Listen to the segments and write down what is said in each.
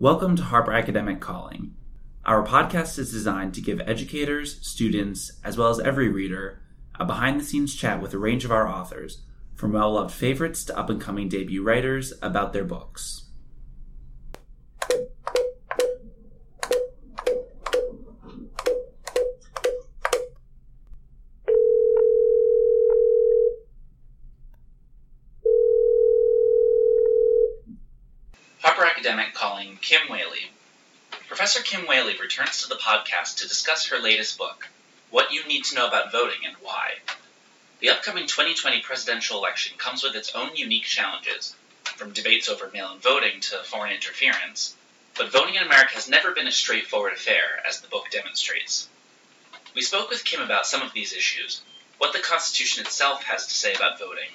Welcome to Harper Academic Calling. Our podcast is designed to give educators, students, as well as every reader a behind the scenes chat with a range of our authors, from well loved favorites to up and coming debut writers, about their books. Harper Academic calling Kim Wehle. Professor Kim Wehle returns to the podcast to discuss her latest book, What You Need to Know About Voting and Why. The upcoming 2020 presidential election comes with its own unique challenges, from debates over mail in voting to foreign interference, but voting in America has never been a straightforward affair, as the book demonstrates. We spoke with Kim about some of these issues, what the Constitution itself has to say about voting,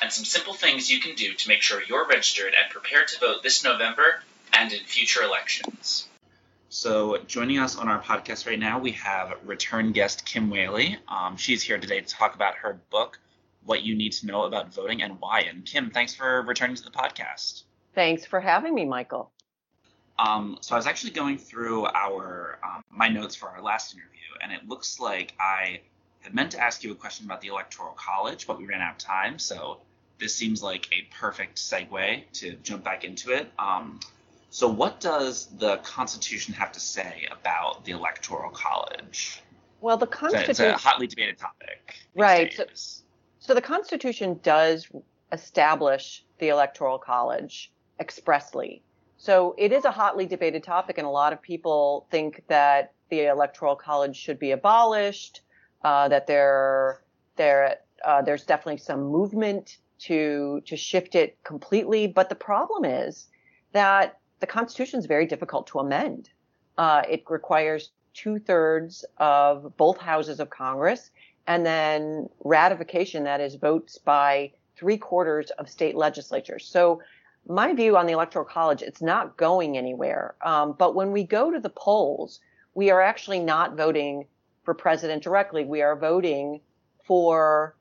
and some simple things you can do to make sure you're registered and prepared to vote this November and in future elections. So, joining us on our podcast right now, we have return guest Kim Wehle. Um, she's here today to talk about her book, What You Need to Know About Voting and Why. And Kim, thanks for returning to the podcast. Thanks for having me, Michael. Um, so, I was actually going through our um, my notes for our last interview, and it looks like I had meant to ask you a question about the Electoral College, but we ran out of time. So, this seems like a perfect segue to jump back into it. Um, so, what does the Constitution have to say about the Electoral College? Well, the So Constitution. it's a hotly debated topic. Right, so- So the Constitution does establish the Electoral College expressly. So it is a hotly debated topic, and a lot of people think that the Electoral College should be abolished. Uh, that there, there, uh, there's definitely some movement to to shift it completely. But the problem is that the Constitution is very difficult to amend. Uh, it requires two thirds of both houses of Congress and then ratification, that is votes by three quarters of state legislatures. So my view on the electoral college, it's not going anywhere. Um, but when we go to the polls, we are actually not voting for president directly. We are voting for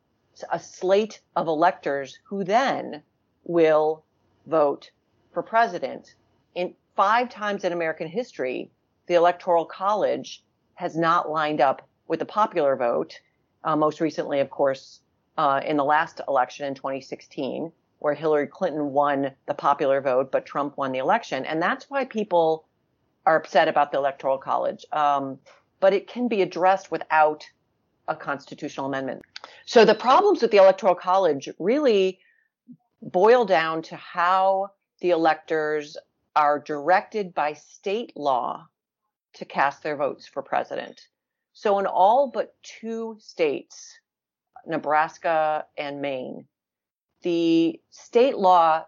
a slate of electors who then will vote for president. In five times in American history, the electoral college has not lined up with the popular vote. Uh, most recently, of course, uh, in the last election in 2016, where Hillary Clinton won the popular vote, but Trump won the election. And that's why people are upset about the electoral college. Um, but it can be addressed without a constitutional amendment. So the problems with the electoral college really boil down to how the electors are directed by state law to cast their votes for president. So in all but two states, Nebraska and Maine, the state law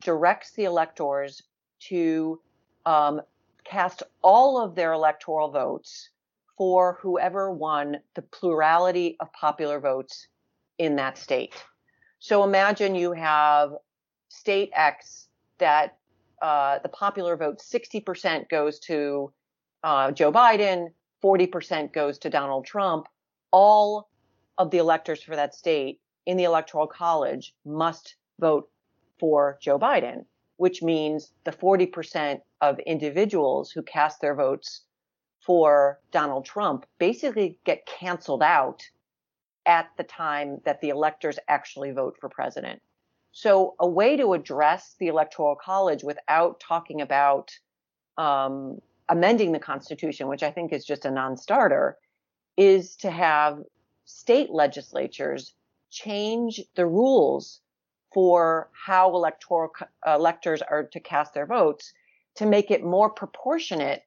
directs the electors to um, cast all of their electoral votes for whoever won the plurality of popular votes in that state. So imagine you have state X that uh, the popular vote 60% goes to uh, Joe Biden, 40% goes to Donald Trump. All of the electors for that state in the electoral college must vote for Joe Biden, which means the 40% of individuals who cast their votes for Donald Trump basically get canceled out at the time that the electors actually vote for president. So, a way to address the electoral college without talking about um, amending the Constitution, which I think is just a non starter, is to have state legislatures change the rules for how electoral electors are to cast their votes to make it more proportionate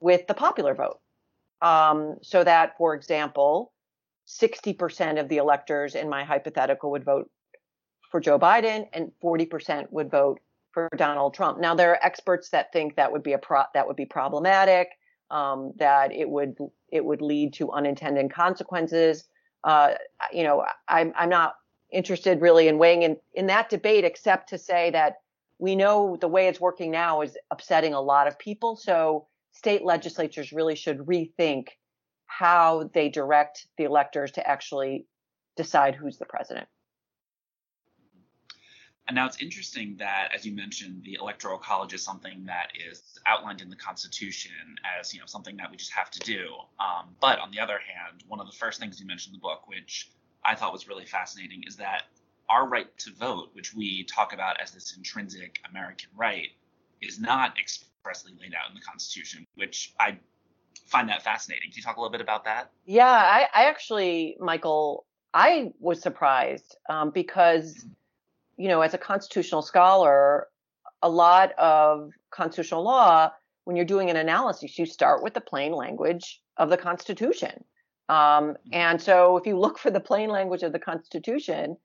with the popular vote. Um, so that, for example, 60% of the electors in my hypothetical would vote for Joe Biden and 40% would vote for Donald Trump. Now there are experts that think that would be a pro- that would be problematic, um, that it would it would lead to unintended consequences. Uh, you know, I'm I'm not interested really in weighing in in that debate, except to say that we know the way it's working now is upsetting a lot of people. So state legislatures really should rethink how they direct the electors to actually decide who's the president. And now it's interesting that, as you mentioned, the Electoral College is something that is outlined in the Constitution as you know something that we just have to do. Um, but on the other hand, one of the first things you mentioned in the book, which I thought was really fascinating, is that our right to vote, which we talk about as this intrinsic American right, is not expressly laid out in the Constitution, which I find that fascinating. Can you talk a little bit about that? Yeah, I, I actually, Michael, I was surprised um, because, mm-hmm. You know, as a constitutional scholar, a lot of constitutional law, when you're doing an analysis, you start with the plain language of the Constitution. Um, mm-hmm. and so if you look for the plain language of the Constitution,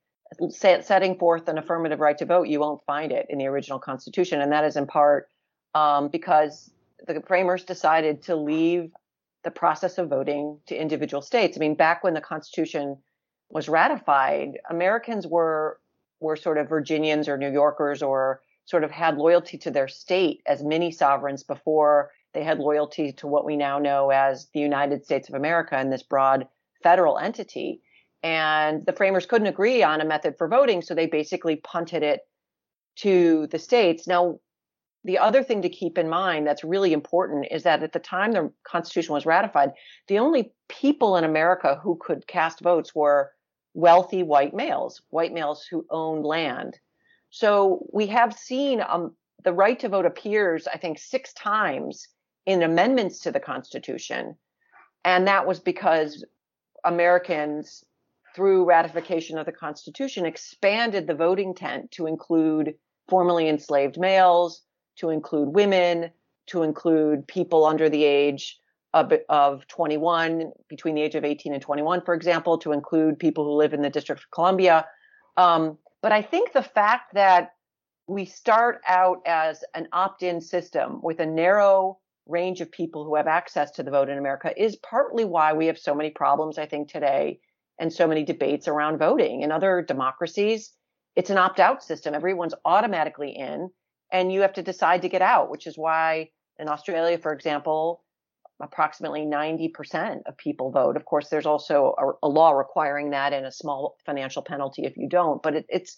setting forth an affirmative right to vote, you won't find it in the original Constitution. And that is in part um, because the framers decided to leave the process of voting to individual states. I mean, back when the Constitution was ratified, Americans were were sort of Virginians or New Yorkers or sort of had loyalty to their state as mini sovereigns before they had loyalty to what we now know as the United States of America and this broad federal entity. And the framers couldn't agree on a method for voting, so they basically punted it to the states. Now, the other thing to keep in mind that's really important is that at the time the Constitution was ratified, the only people in America who could cast votes were wealthy white males, white males who own land. So we have seen um, the right to vote appears, I think, six times in amendments to the Constitution. And that was because Americans, through ratification of the Constitution, expanded the voting tent to include formerly enslaved males, to include women, to include people under the age of, of 21, between the age of 18 and 21, for example, to include people who live in the District of Columbia. Um, but I think the fact that we start out as an opt in system with a narrow range of people who have access to the vote in America is partly why we have so many problems, I think, today and so many debates around voting. In other democracies, it's an opt out system. Everyone's automatically in and you have to decide to get out, which is why in Australia, for example, approximately 90% of people vote. Of course, there's also a, a, law requiring that and a small financial penalty if you don't, but it, it's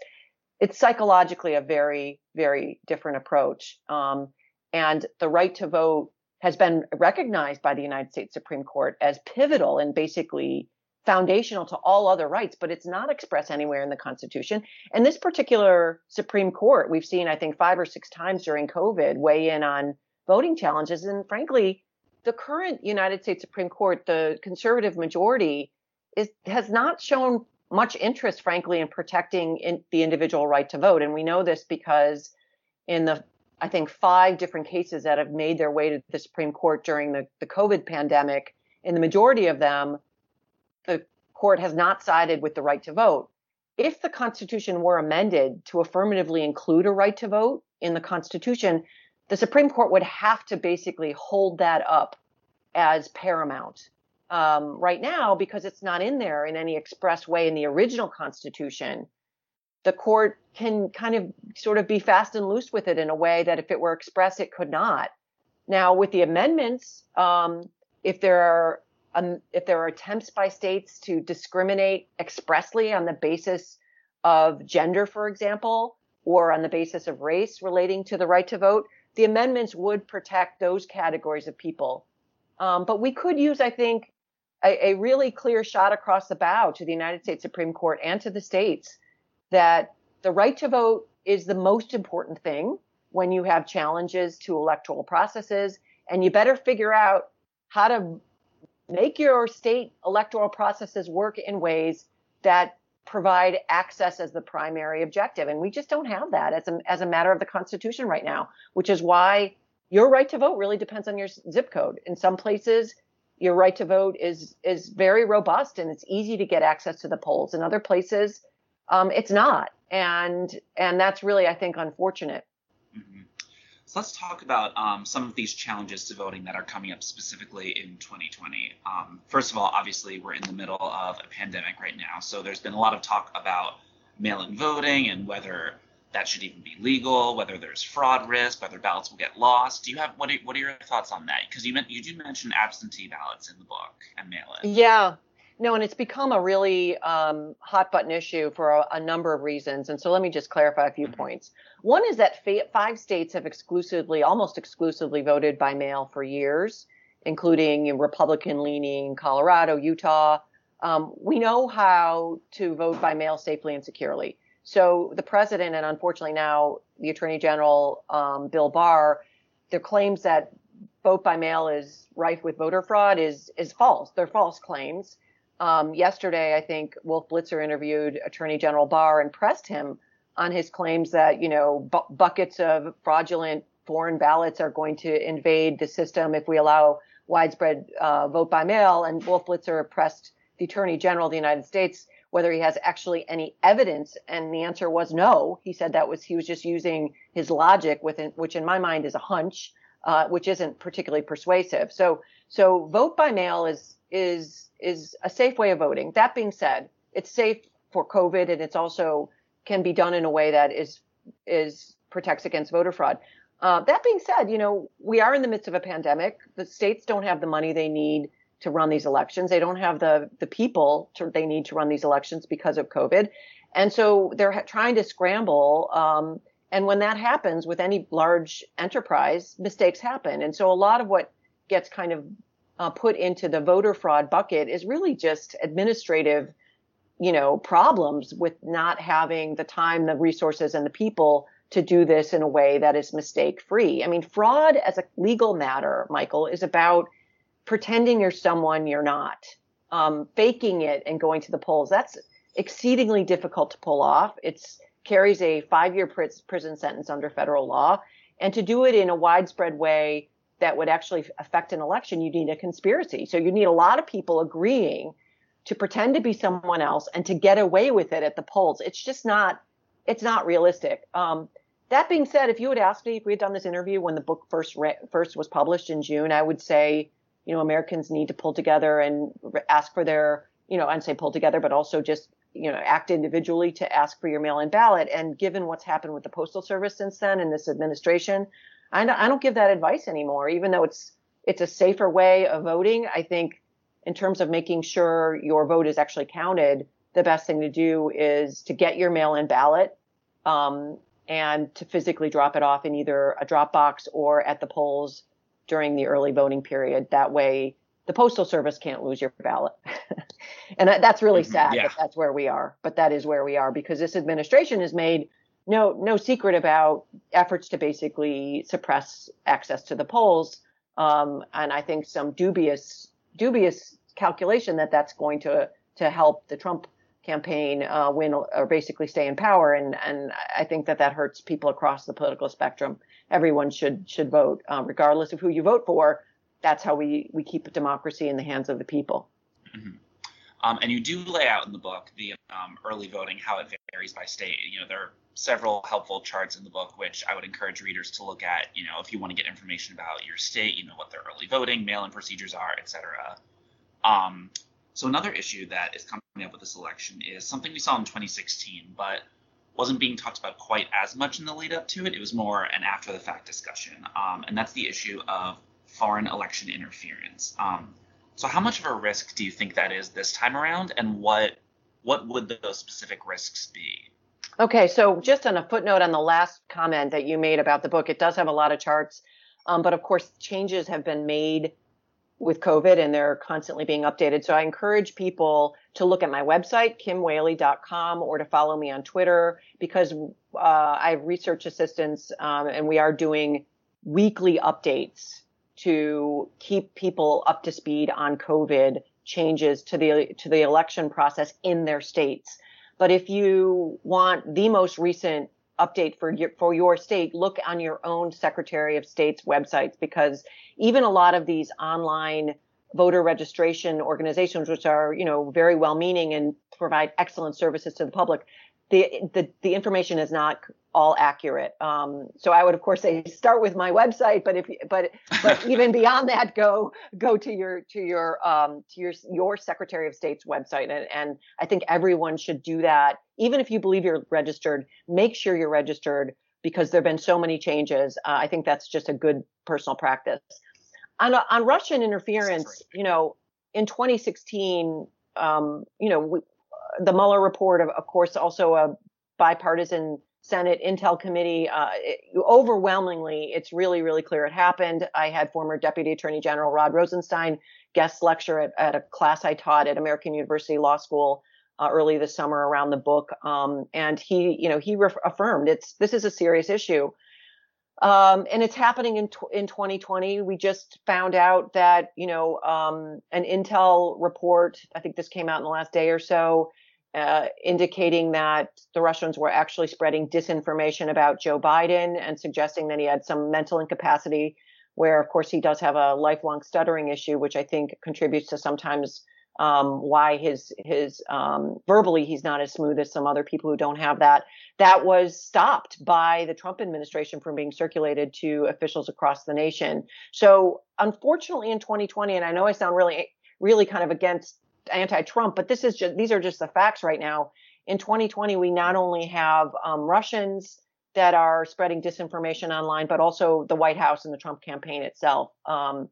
it's psychologically a very very different approach. Um, and the right to vote has been recognized by the United States Supreme Court as pivotal and basically foundational to all other rights, but it's not expressed anywhere in the Constitution. And this particular Supreme Court, we've seen, I think, five or six times during COVID weigh in on voting challenges. And frankly, the current United States Supreme Court, the conservative majority, is has not shown much interest, frankly, in protecting in the individual right to vote. And we know this because in the I think five different cases that have made their way to the Supreme Court during the, the COVID pandemic, in the majority of them, the court has not sided with the right to vote. If the Constitution were amended to affirmatively include a right to vote in the Constitution, the Supreme Court would have to basically hold that up as paramount. Um, right now, because it's not in there in any express way in the original Constitution, the court can kind of sort of be fast and loose with it in a way that if it were express, it could not. Now, with the amendments, um, if there are um, if there are attempts by states to discriminate expressly on the basis of gender, for example, or on the basis of race relating to the right to vote, the amendments would protect those categories of people. Um, but we could use, I think, a, a, really clear shot across the bow to the United States Supreme Court and to the states that the right to vote is the most important thing when you have challenges to electoral processes. And you better figure out how to make your state electoral processes work in ways that provide access as the primary objective. And we just don't have that as a, as a matter of the Constitution right now, which is why your right to vote really depends on your zip code. In some places, your right to vote is is very robust and it's easy to get access to the polls. In other places, um, it's not, and and that's really I think unfortunate. So let's talk about um, some of these challenges to voting that are coming up specifically in 2020. Um, first of all, obviously, we're in the middle of a pandemic right now. So there's been a lot of talk about mail in voting and whether that should even be legal, whether there's fraud risk, whether ballots will get lost. Do you have what are, what are your thoughts on that? Because you you do mention absentee ballots in the book and mail in. Yeah, No, and it's become a really um, hot button issue for a, a, number of reasons. And so let me just clarify a few mm-hmm. points. One is that five states have exclusively, almost exclusively voted by mail for years, including Republican leaning Colorado, Utah. Um, we know how to vote by mail safely and securely. So the president and unfortunately now the attorney general, um, Bill Barr, their claims that vote by mail is rife with voter fraud is is false. They're false claims. Um, yesterday, I think Wolf Blitzer interviewed Attorney General Barr and pressed him on his claims that you know bu- buckets of fraudulent foreign ballots are going to invade the system if we allow widespread uh, vote by mail. And Wolf Blitzer pressed the Attorney General of the United States whether he has actually any evidence, and the answer was no. He said that was he was just using his logic, within, which in my mind is a hunch, uh, which isn't particularly persuasive. So so vote by mail is is is a safe way of voting. That being said, it's safe for COVID and it's also can be done in a way that is is protects against voter fraud. Uh, that being said, you know we are in the midst of a pandemic. The states don't have the money they need to run these elections. They don't have the the people to, they need to run these elections because of COVID, and so they're ha- trying to scramble. Um, and when that happens with any large enterprise, mistakes happen. And so a lot of what gets kind of uh, put into the voter fraud bucket is really just administrative, you know, problems with not having the time, the resources, and the people to do this in a way that is mistake free. I mean, fraud as a legal matter, Michael, is about pretending you're someone you're not, um, faking it and going to the polls. That's exceedingly difficult to pull off. It's carries a five-year prison sentence under federal law, and to do it in a widespread way that would actually affect an election, you need a conspiracy. So you need a lot of people agreeing to pretend to be someone else and to get away with it at the polls. It's just not, it's not realistic. Um, that being said, if you had asked me if we had done this interview when the book first re- first was published in June, I would say, you know, Americans need to pull together and ask for their, you know, and say pull together, but also just you know act individually to ask for your mail-in ballot. And given what's happened with the postal service since then and this administration, I don't, I don't give that advice anymore, even though it's it's a safer way of voting. I think in terms of making sure your vote is actually counted, the best thing to do is to get your mail-in ballot um, and to physically drop it off in either a drop box or at the polls during the early voting period. That way, the postal service can't lose your ballot. and that's really mm-hmm. sad yeah. that that's where we are. But that is where we are because this administration has made no no secret about efforts to basically suppress access to the polls. Um, and I think some dubious dubious calculation that that's going to to help the Trump campaign uh, win or basically stay in power. And and I think that that hurts people across the political spectrum. Everyone should should vote, uh, regardless of who you vote for. That's how we we keep democracy in the hands of the people. Mm-hmm. Um, and you do lay out in the book the um, early voting, how it varies by state. You know, there are several helpful charts in the book, which I would encourage readers to look at. You know, if you want to get information about your state, you know, what their early voting, mail-in procedures are, etc. Um, so another issue that is coming up with this election is something we saw in 2016, but wasn't being talked about quite as much in the lead up to it. It was more an after the fact discussion, um, and that's the issue of foreign election interference. Um, so how much of a risk do you think that is this time around, and what what would those specific risks be? Okay, so just on a footnote on the last comment that you made about the book, it does have a lot of charts, um, but of course changes have been made with COVID and they're constantly being updated. So I encourage people to look at my website, kimwehle.com, or to follow me on Twitter because uh, I have research assistants um, and we are doing weekly updates to keep people up to speed on COVID changes to the to the election process in their states. But if you want the most recent update for your for your state, look on your own Secretary of State's websites because even a lot of these online voter registration organizations, which are you know very well meaning and provide excellent services to the public, the the, the information is not all accurate. Um, so I would, of course, say start with my website, but if but but even beyond that, go go to your to your um, to your your Secretary of State's website, and, and I think everyone should do that. Even if you believe you're registered, make sure you're registered because there have been so many changes. Uh, I think that's just a good personal practice. On on Russian interference, you know, in 2016, um, you know, we, the Mueller report, of, of course, also a bipartisan Senate Intel Committee. Uh, it, overwhelmingly, it's really, really clear it happened. I had former Deputy Attorney General Rod Rosenstein guest lecture at, at a class I taught at American University Law School uh, early this summer around the book, um, and he, you know, he re- affirmed it's this is a serious issue. Um, and it's happening in in 2020. We just found out that you know um, an Intel report. I think this came out in the last day or so, uh, indicating that the Russians were actually spreading disinformation about Joe Biden and suggesting that he had some mental incapacity. Where of course he does have a lifelong stuttering issue, which I think contributes to sometimes um, why his his um, verbally he's not as smooth as some other people who don't have that. That was stopped by the Trump administration from being circulated to officials across the nation. So unfortunately, in 2020, and I know I sound really really kind of against anti-Trump, but this is just these are just the facts right now. In 2020, we not only have um, Russians that are spreading disinformation online, but also the White House and the Trump campaign itself. Um,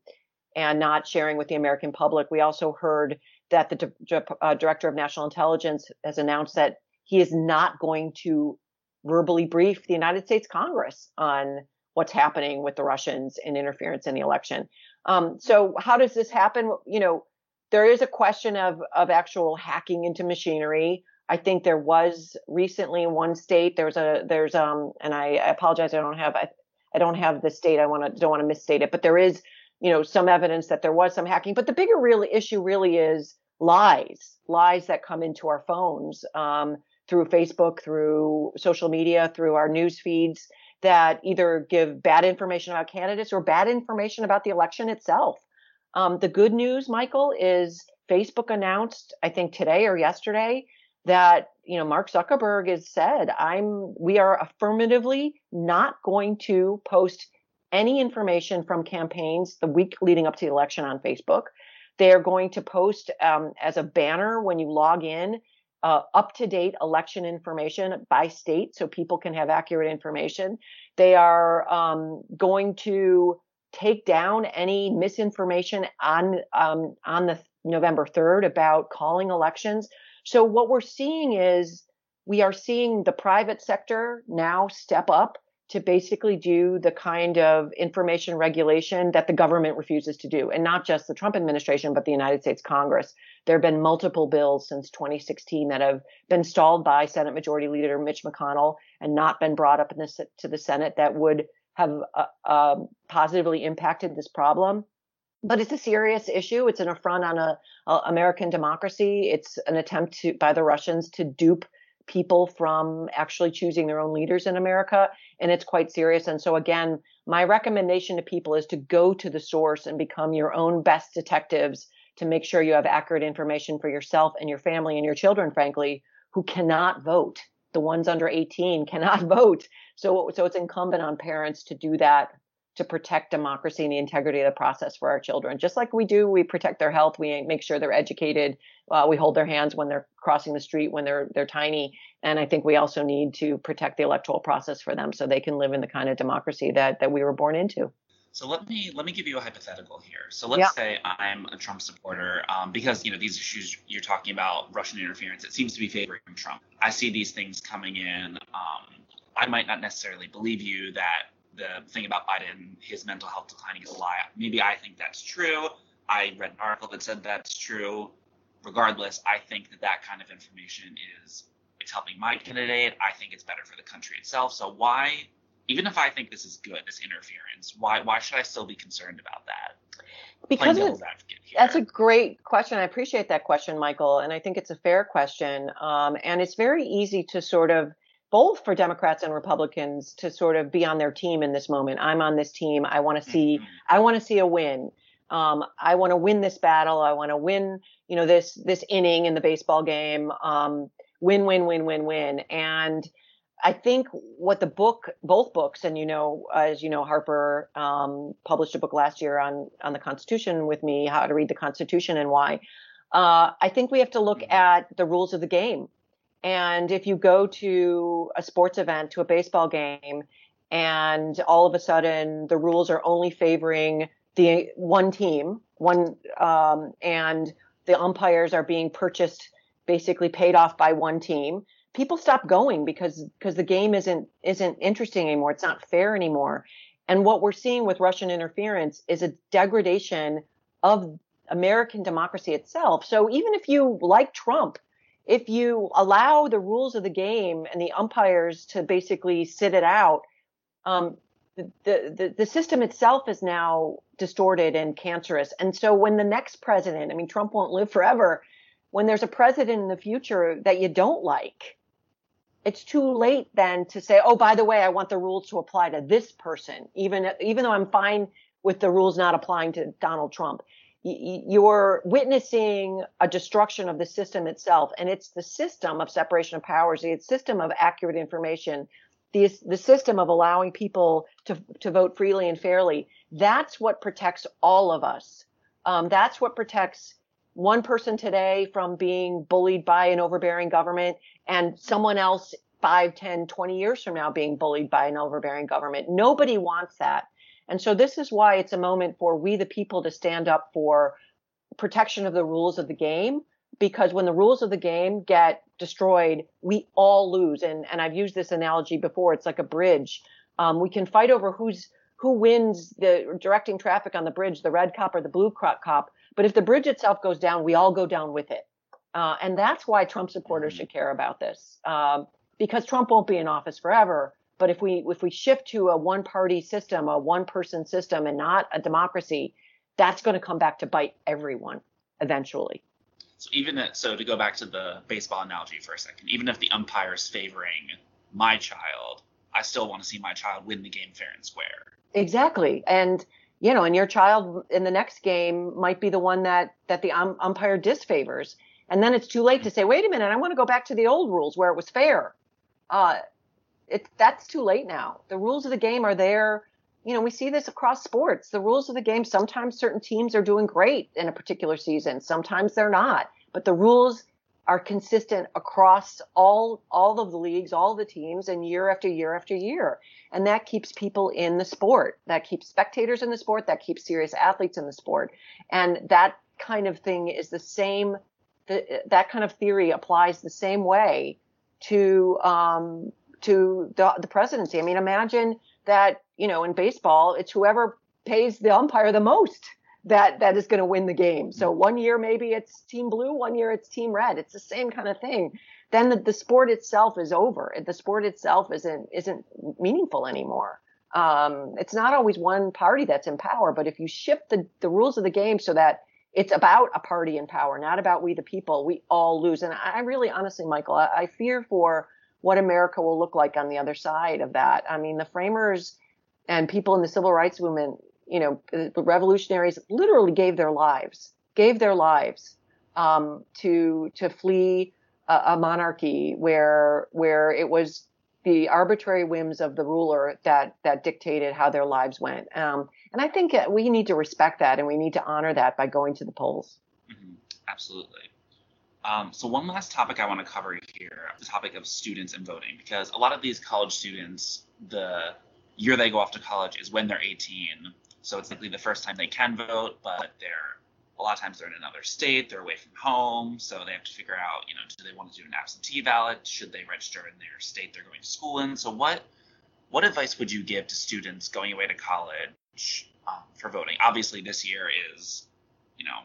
and not sharing with the American public. We also heard that the di- uh, director of national intelligence has announced that he is not going to verbally brief the United States Congress on what's happening with the Russians and interference in the election. Um, so how does this happen? You know, there is a question of of actual hacking into machinery. I think there was recently in one state there's a there's um and I, I apologize I don't have I, I don't have the state I want to don't want to misstate it but there is you know, some evidence that there was some hacking. But the bigger real issue really is lies, lies that come into our phones um, through Facebook, through social media, through our news feeds that either give bad information about candidates or bad information about the election itself. Um, the good news, Michael, is Facebook announced, I think today or yesterday, that you know Mark Zuckerberg has said, "I'm we are affirmatively not going to post any information from campaigns the week leading up to the election on Facebook. They are going to post um, as a banner when you log in uh, up to date election information by state so people can have accurate information. They are um, going to take down any misinformation on um, on the November 3rd about calling elections. So what we're seeing is we are seeing the private sector now step up to basically do the kind of information regulation that the government refuses to do, and not just the Trump administration, but the United States Congress. There have been multiple bills since 2016 that have been stalled by Senate Majority Leader Mitch McConnell and not been brought up the, to the Senate that would have uh, uh, positively impacted this problem. But it's a serious issue. It's an affront on a, a American democracy. It's an attempt to, by the Russians to dupe people from actually choosing their own leaders in America. And it's quite serious. And so, again, my recommendation to people is to go to the source and become your own best detectives to make sure you have accurate information for yourself and your family and your children, frankly, who cannot vote. The ones under 18 cannot vote. So, so it's incumbent on parents to do that to protect democracy and the integrity of the process for our children. Just like we do, we protect their health, we make sure they're educated, uh, we hold their hands when they're crossing the street when they're they're tiny, and I think we also need to protect the electoral process for them so they can live in the kind of democracy that that we were born into. So let me let me give you a hypothetical here. So let's yeah. say I'm a Trump supporter um, because you know these issues you're talking about Russian interference. It seems to be favoring Trump. I see these things coming in. Um, I might not necessarily believe you that the thing about Biden, his mental health declining is a lie. Maybe I think that's true. I read an article that said that's true. Regardless, I think that that kind of information is it's helping my candidate. I think it's better for the country itself. So why, even if I think this is good, this interference, why why should I still be concerned about that? Because that's a great question. I appreciate that question, Michael, and I think it's a fair question. Um, and it's very easy to sort of both for Democrats and Republicans to sort of be on their team in this moment. I'm on this team. I want to see mm-hmm. I want to see a win. Um, I want to win this battle. I want to win, you know, this this inning in the baseball game. Um, win, win, win, win, win. And I think what the book, both books, and you know, as you know, Harper um, published a book last year on on the Constitution with me, how to read the Constitution and why. Uh, I think we have to look mm-hmm. at the rules of the game and if you go to a sports event, to a baseball game, and all of a sudden the rules are only favoring the one team, one, um, and the umpires are being purchased, basically paid off by one team. People stop going because because the game isn't isn't interesting anymore. It's not fair anymore. And what we're seeing with Russian interference is a degradation of American democracy itself. So even if you like Trump, if you allow the rules of the game and the umpires to basically sit it out, um, the, the, the system itself is now distorted and cancerous. And so when the next president, I mean, Trump won't live forever, when there's a president in the future that you don't like, it's too late then to say, oh, by the way, I want the rules to apply to this person, even even though I'm fine with the rules not applying to Donald Trump. You're witnessing a destruction of the system itself, and it's the system of separation of powers, the system of accurate information, the the system of allowing people to to vote freely and fairly. That's what protects all of us. Um, that's what protects one person today from being bullied by an overbearing government and someone else 5, 10, 20 years from now being bullied by an overbearing government. Nobody wants that. And so this is why it's a moment for we the people to stand up for protection of the rules of the game because when the rules of the game get destroyed, we all lose. And and I've used this analogy before. It's like a bridge. Um, we can fight over who's who wins the directing traffic on the bridge, the red cop or the blue cop. But if the bridge itself goes down, we all go down with it. Uh, and that's why Trump supporters mm-hmm. should care about this, um, because Trump won't be in office forever. But if we if we shift to a one party system, a one person system, and not a democracy, that's going to come back to bite everyone eventually. So even at, so to go back to the baseball analogy for a second, even if the umpire is favoring my child, I still want to see my child win the game fair and square. Exactly, and you know, and your child in the next game might be the one that that the um, umpire disfavors, and then it's too late to say, wait a minute, I want to go back to the old rules where it was fair. Uh, it that's too late now. The rules of the game are there. You know, we see this across sports. The rules of the game. Sometimes certain teams are doing great in a particular season. Sometimes they're not. But the rules are consistent across all all of the leagues, all the teams, and year after year after year. And that keeps people in the sport. That keeps spectators in the sport. That keeps serious athletes in the sport. And that kind of thing is the same. The, that kind of theory applies the same way to um, to the, the presidency. I mean, imagine that you know in baseball, it's whoever pays the umpire the most that that is going to win the game. So one year maybe it's team blue, one year it's team red. It's the same kind of thing. Then the, the sport itself is over. The sport itself isn't isn't meaningful anymore. Um, it's not always one party that's in power, but if you shift the, the rules of the game so that it's about a party in power, not about we the people, we all lose. And I really, honestly, Michael, I, I fear for what America will look like on the other side of that. I mean, the framers and people in the civil rights movement you know, the revolutionaries literally gave their lives, gave their lives um, to to flee a, a, monarchy where where it was the arbitrary whims of the ruler that that dictated how their lives went. Um, and I think we need to respect that and we need to honor that by going to the polls. Mm-hmm. Absolutely. Um, so one last topic I want to cover here, the topic of students and voting, because a lot of these college students, the year they go off to college is when they're 18 so it's likely the first time they can vote, but they're a lot of times they're in another state, they're away from home, so they have to figure out, you know, do they want to do an absentee ballot? Should they register in their state they're going to school in? So what what advice would you give to students going away to college um, for voting? Obviously, this year is, you know,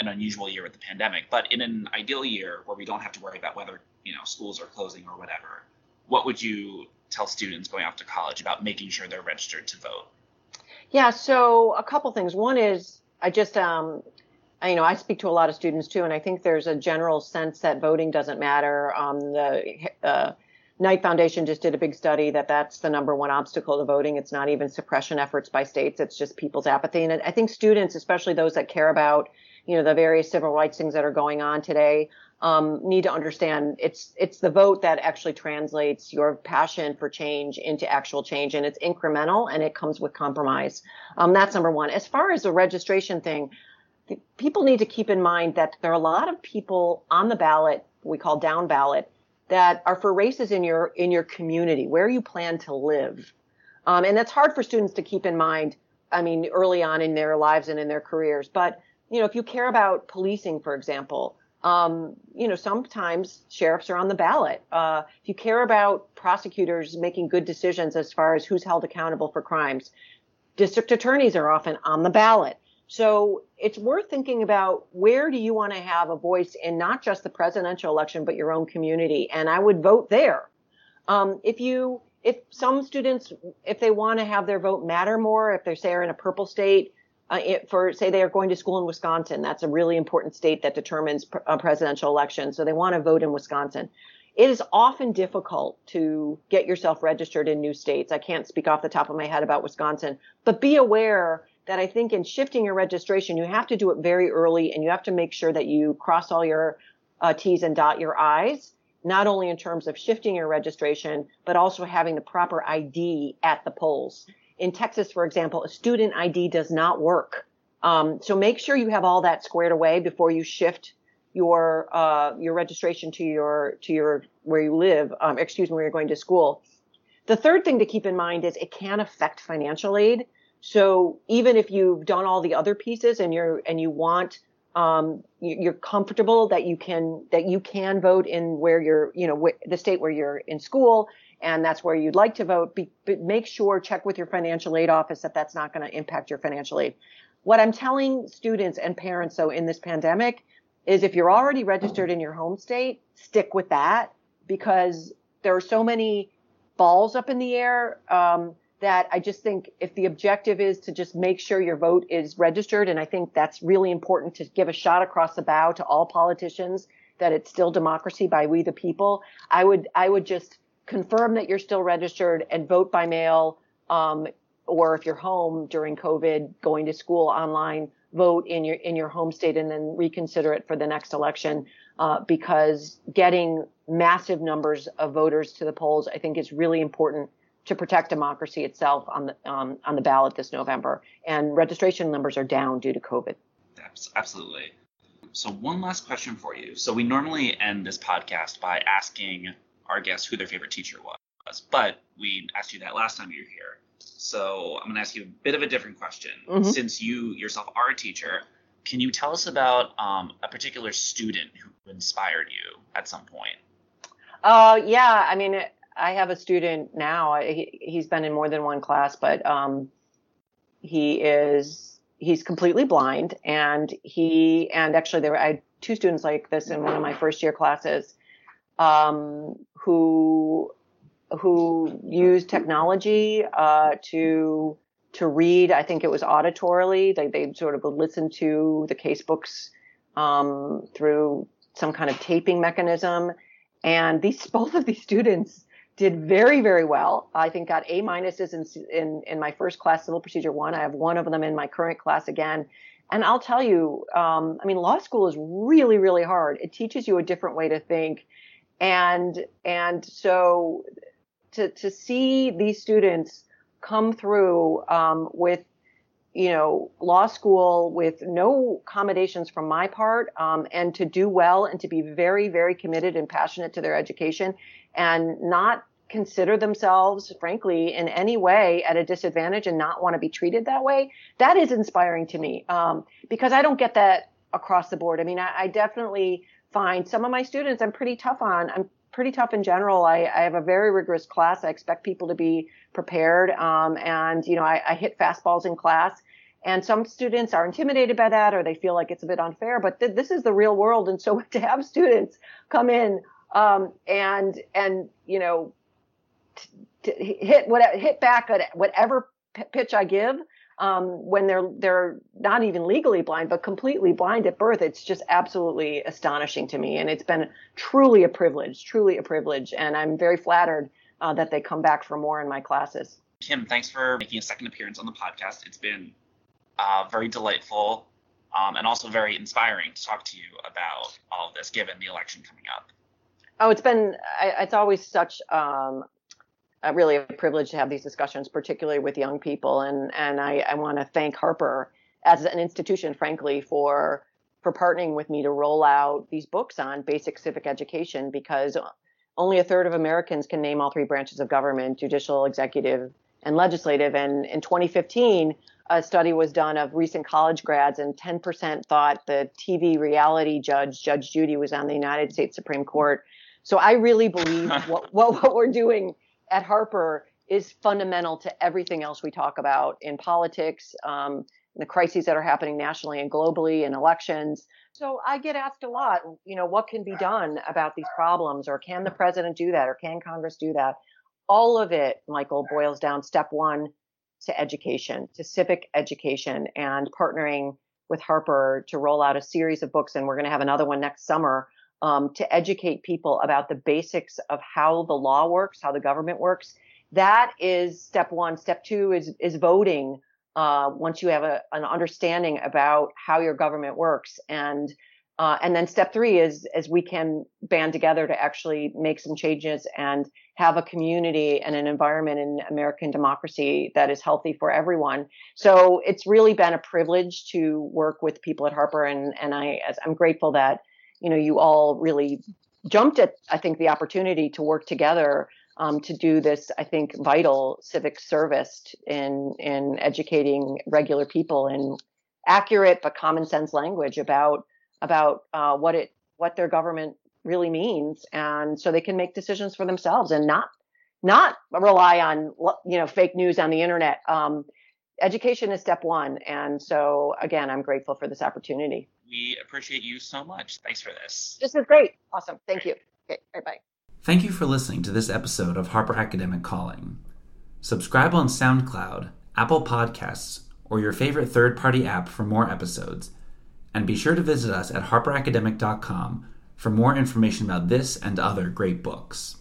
an unusual year with the pandemic, but in an ideal year where we don't have to worry about whether you know schools are closing or whatever, what would you tell students going off to college about making sure they're registered to vote? Yeah, so a couple things. One is I just um I, you know, I speak to a lot of students too, and I think there's a general sense that voting doesn't matter. Um, the uh, Knight Foundation just did a big study that that's the number one obstacle to voting. It's not even suppression efforts by states; it's just people's apathy. And I think students, especially those that care about, you know, the various civil rights things that are going on today, um, need to understand it's it's the vote that actually translates your passion for change into actual change, and it's incremental and it comes with compromise. Um, that's number one. As far as the registration thing, people need to keep in mind that there are a lot of people on the ballot, we call down ballot, that are for races in your in your community where you plan to live, um, and that's hard for students to keep in mind. I mean, early on in their lives and in their careers, but you know, if you care about policing, for example, um, you know, sometimes sheriffs are on the ballot. Uh, if you care about prosecutors making good decisions as far as who's held accountable for crimes, district attorneys are often on the ballot. So it's worth thinking about where do you want to have a voice in not just the presidential election, but your own community. And I would vote there. Um, if you, if some students, if they want to have their vote matter more, if they say are in a purple state, uh, it, for say they are going to school in Wisconsin. That's a really important state that determines pr- a presidential election. So they want to vote in Wisconsin. It is often difficult to get yourself registered in new states. I can't speak off the top of my head about Wisconsin, but be aware that I think in shifting your registration, you have to do it very early and you have to make sure that you cross all your uh, T's and dot your I's, not only in terms of shifting your registration, but also having the proper ID at the polls in Texas, for example, a student ID does not work. Um, so make sure you have all that squared away before you shift your uh, your registration to your to your where you live. Um, excuse me, where you're going to school. The third thing to keep in mind is it can affect financial aid. So even if you've done all the other pieces and you're and you want um, you're comfortable that you can that you can vote in where you're you know the state where you're in school and that's where you'd like to vote, be, but make sure, check with your financial aid office that that's not going to impact your financial aid. What I'm telling students and parents, though, in this pandemic is if you're already registered in your home state, stick with that because there are so many balls up in the air um, that I just think if the objective is to just make sure your vote is registered, and I think that's really important to give a shot across the bow to all politicians that it's still democracy by we the people. I would I would just confirm that you're still registered and vote by mail. Um, or if you're home during COVID, going to school online, vote in your in your home state and then reconsider it for the next election. Uh, because getting massive numbers of voters to the polls, I think, is really important to protect democracy itself on the um, on the ballot this November. And registration numbers are down due to COVID. Absolutely. So one last question for you. So we normally end this podcast by asking our guests who their favorite teacher was. But we asked you that last time you were here. So I'm going to ask you a bit of a different question. Mm-hmm. Since you yourself are a teacher, can you tell us about um, a particular student who inspired you at some point? Uh, yeah, I mean, I have a student now. He, has been in more than one class, but um, he is he's completely blind, and he and actually there were I had two students like this in one of my first year classes, um, who who used technology uh, to to read. I think it was auditorily. They they sort of listened to the casebooks um, through some kind of taping mechanism, and these both of these students did very very well. I think got A minuses in, in in my first class, civil procedure one. I have one of them in my current class again. And I'll tell you, um, I mean, law school is really, really hard. It teaches you a different way to think and and so to to see these students come through um, with you know law school with no accommodations from my part um, and to do well and to be very very committed and passionate to their education and not consider themselves frankly in any way at a disadvantage and not want to be treated that way that is inspiring to me um, because i don't get that across the board. I mean I, I definitely find some of my students I'm pretty tough on. I'm pretty tough in general. I, I have a very rigorous class. I expect people to be prepared. Um, and, you know, I, I hit fastballs in class. And some students are intimidated by that or they feel like it's a bit unfair, but th- this is the real world. And so to have students come in, um, and, and, you know, t- t- hit what, hit back at whatever p- pitch I give, um, when they're they're not even legally blind but completely blind at birth it's just absolutely astonishing to me. And it's been truly a privilege truly a privilege. And i'm very flattered uh, that they come back for more in my classes. Kim thanks for making a second appearance on the podcast. It's been uh, very delightful um, and also very inspiring to talk to you about all of this given the election coming up. Oh it's been it's always such um, uh, really a privilege to have these discussions, particularly with young people. And and I, I want to thank Harper as an institution, frankly, for for partnering with me to roll out these books on basic civic education because only a third of Americans can name all three branches of government: judicial, executive, and legislative. And in 2015, a study was done of recent college grads, and 10% thought the TV reality judge, Judge Judy, was on the United States Supreme Court. So I really believe what, what, what we're doing at Harper is fundamental to everything else we talk about in politics, um, the crises that are happening nationally and globally in elections. So I get asked a lot, you know, what can be done about these problems, or can the president do that, or can Congress do that? All of it, Michael, boils down step one to education, to civic education, and partnering with Harper to roll out a series of books. And we're going to have another one next summer um, to educate people about the basics of how the law works, how the government works. That is step one. Step two is is voting. Uh, once you have a, an understanding about how your government works, and uh, and then step three is as we can band together to actually make some changes and have a community and an environment in American democracy that is healthy for everyone. So it's really been a privilege to work with people at Harper, and and I I'm grateful that you know you all really jumped at I think the opportunity to work together um, to do this I think vital civic service in in educating regular people in accurate but common sense language about about uh, what it what their government really means and so they can make decisions for themselves and not not rely on you know fake news on the internet. Um, education is step one and so again i'm grateful for this opportunity. We appreciate you so much. Thanks for this. This is great. Awesome. Thank you. Okay bye bye thank you for listening to this episode of harper academic calling. Subscribe on soundcloud apple podcasts or your favorite third-party app for more episodes. And be sure to visit us at harperacademic.com for more information about this and other great books.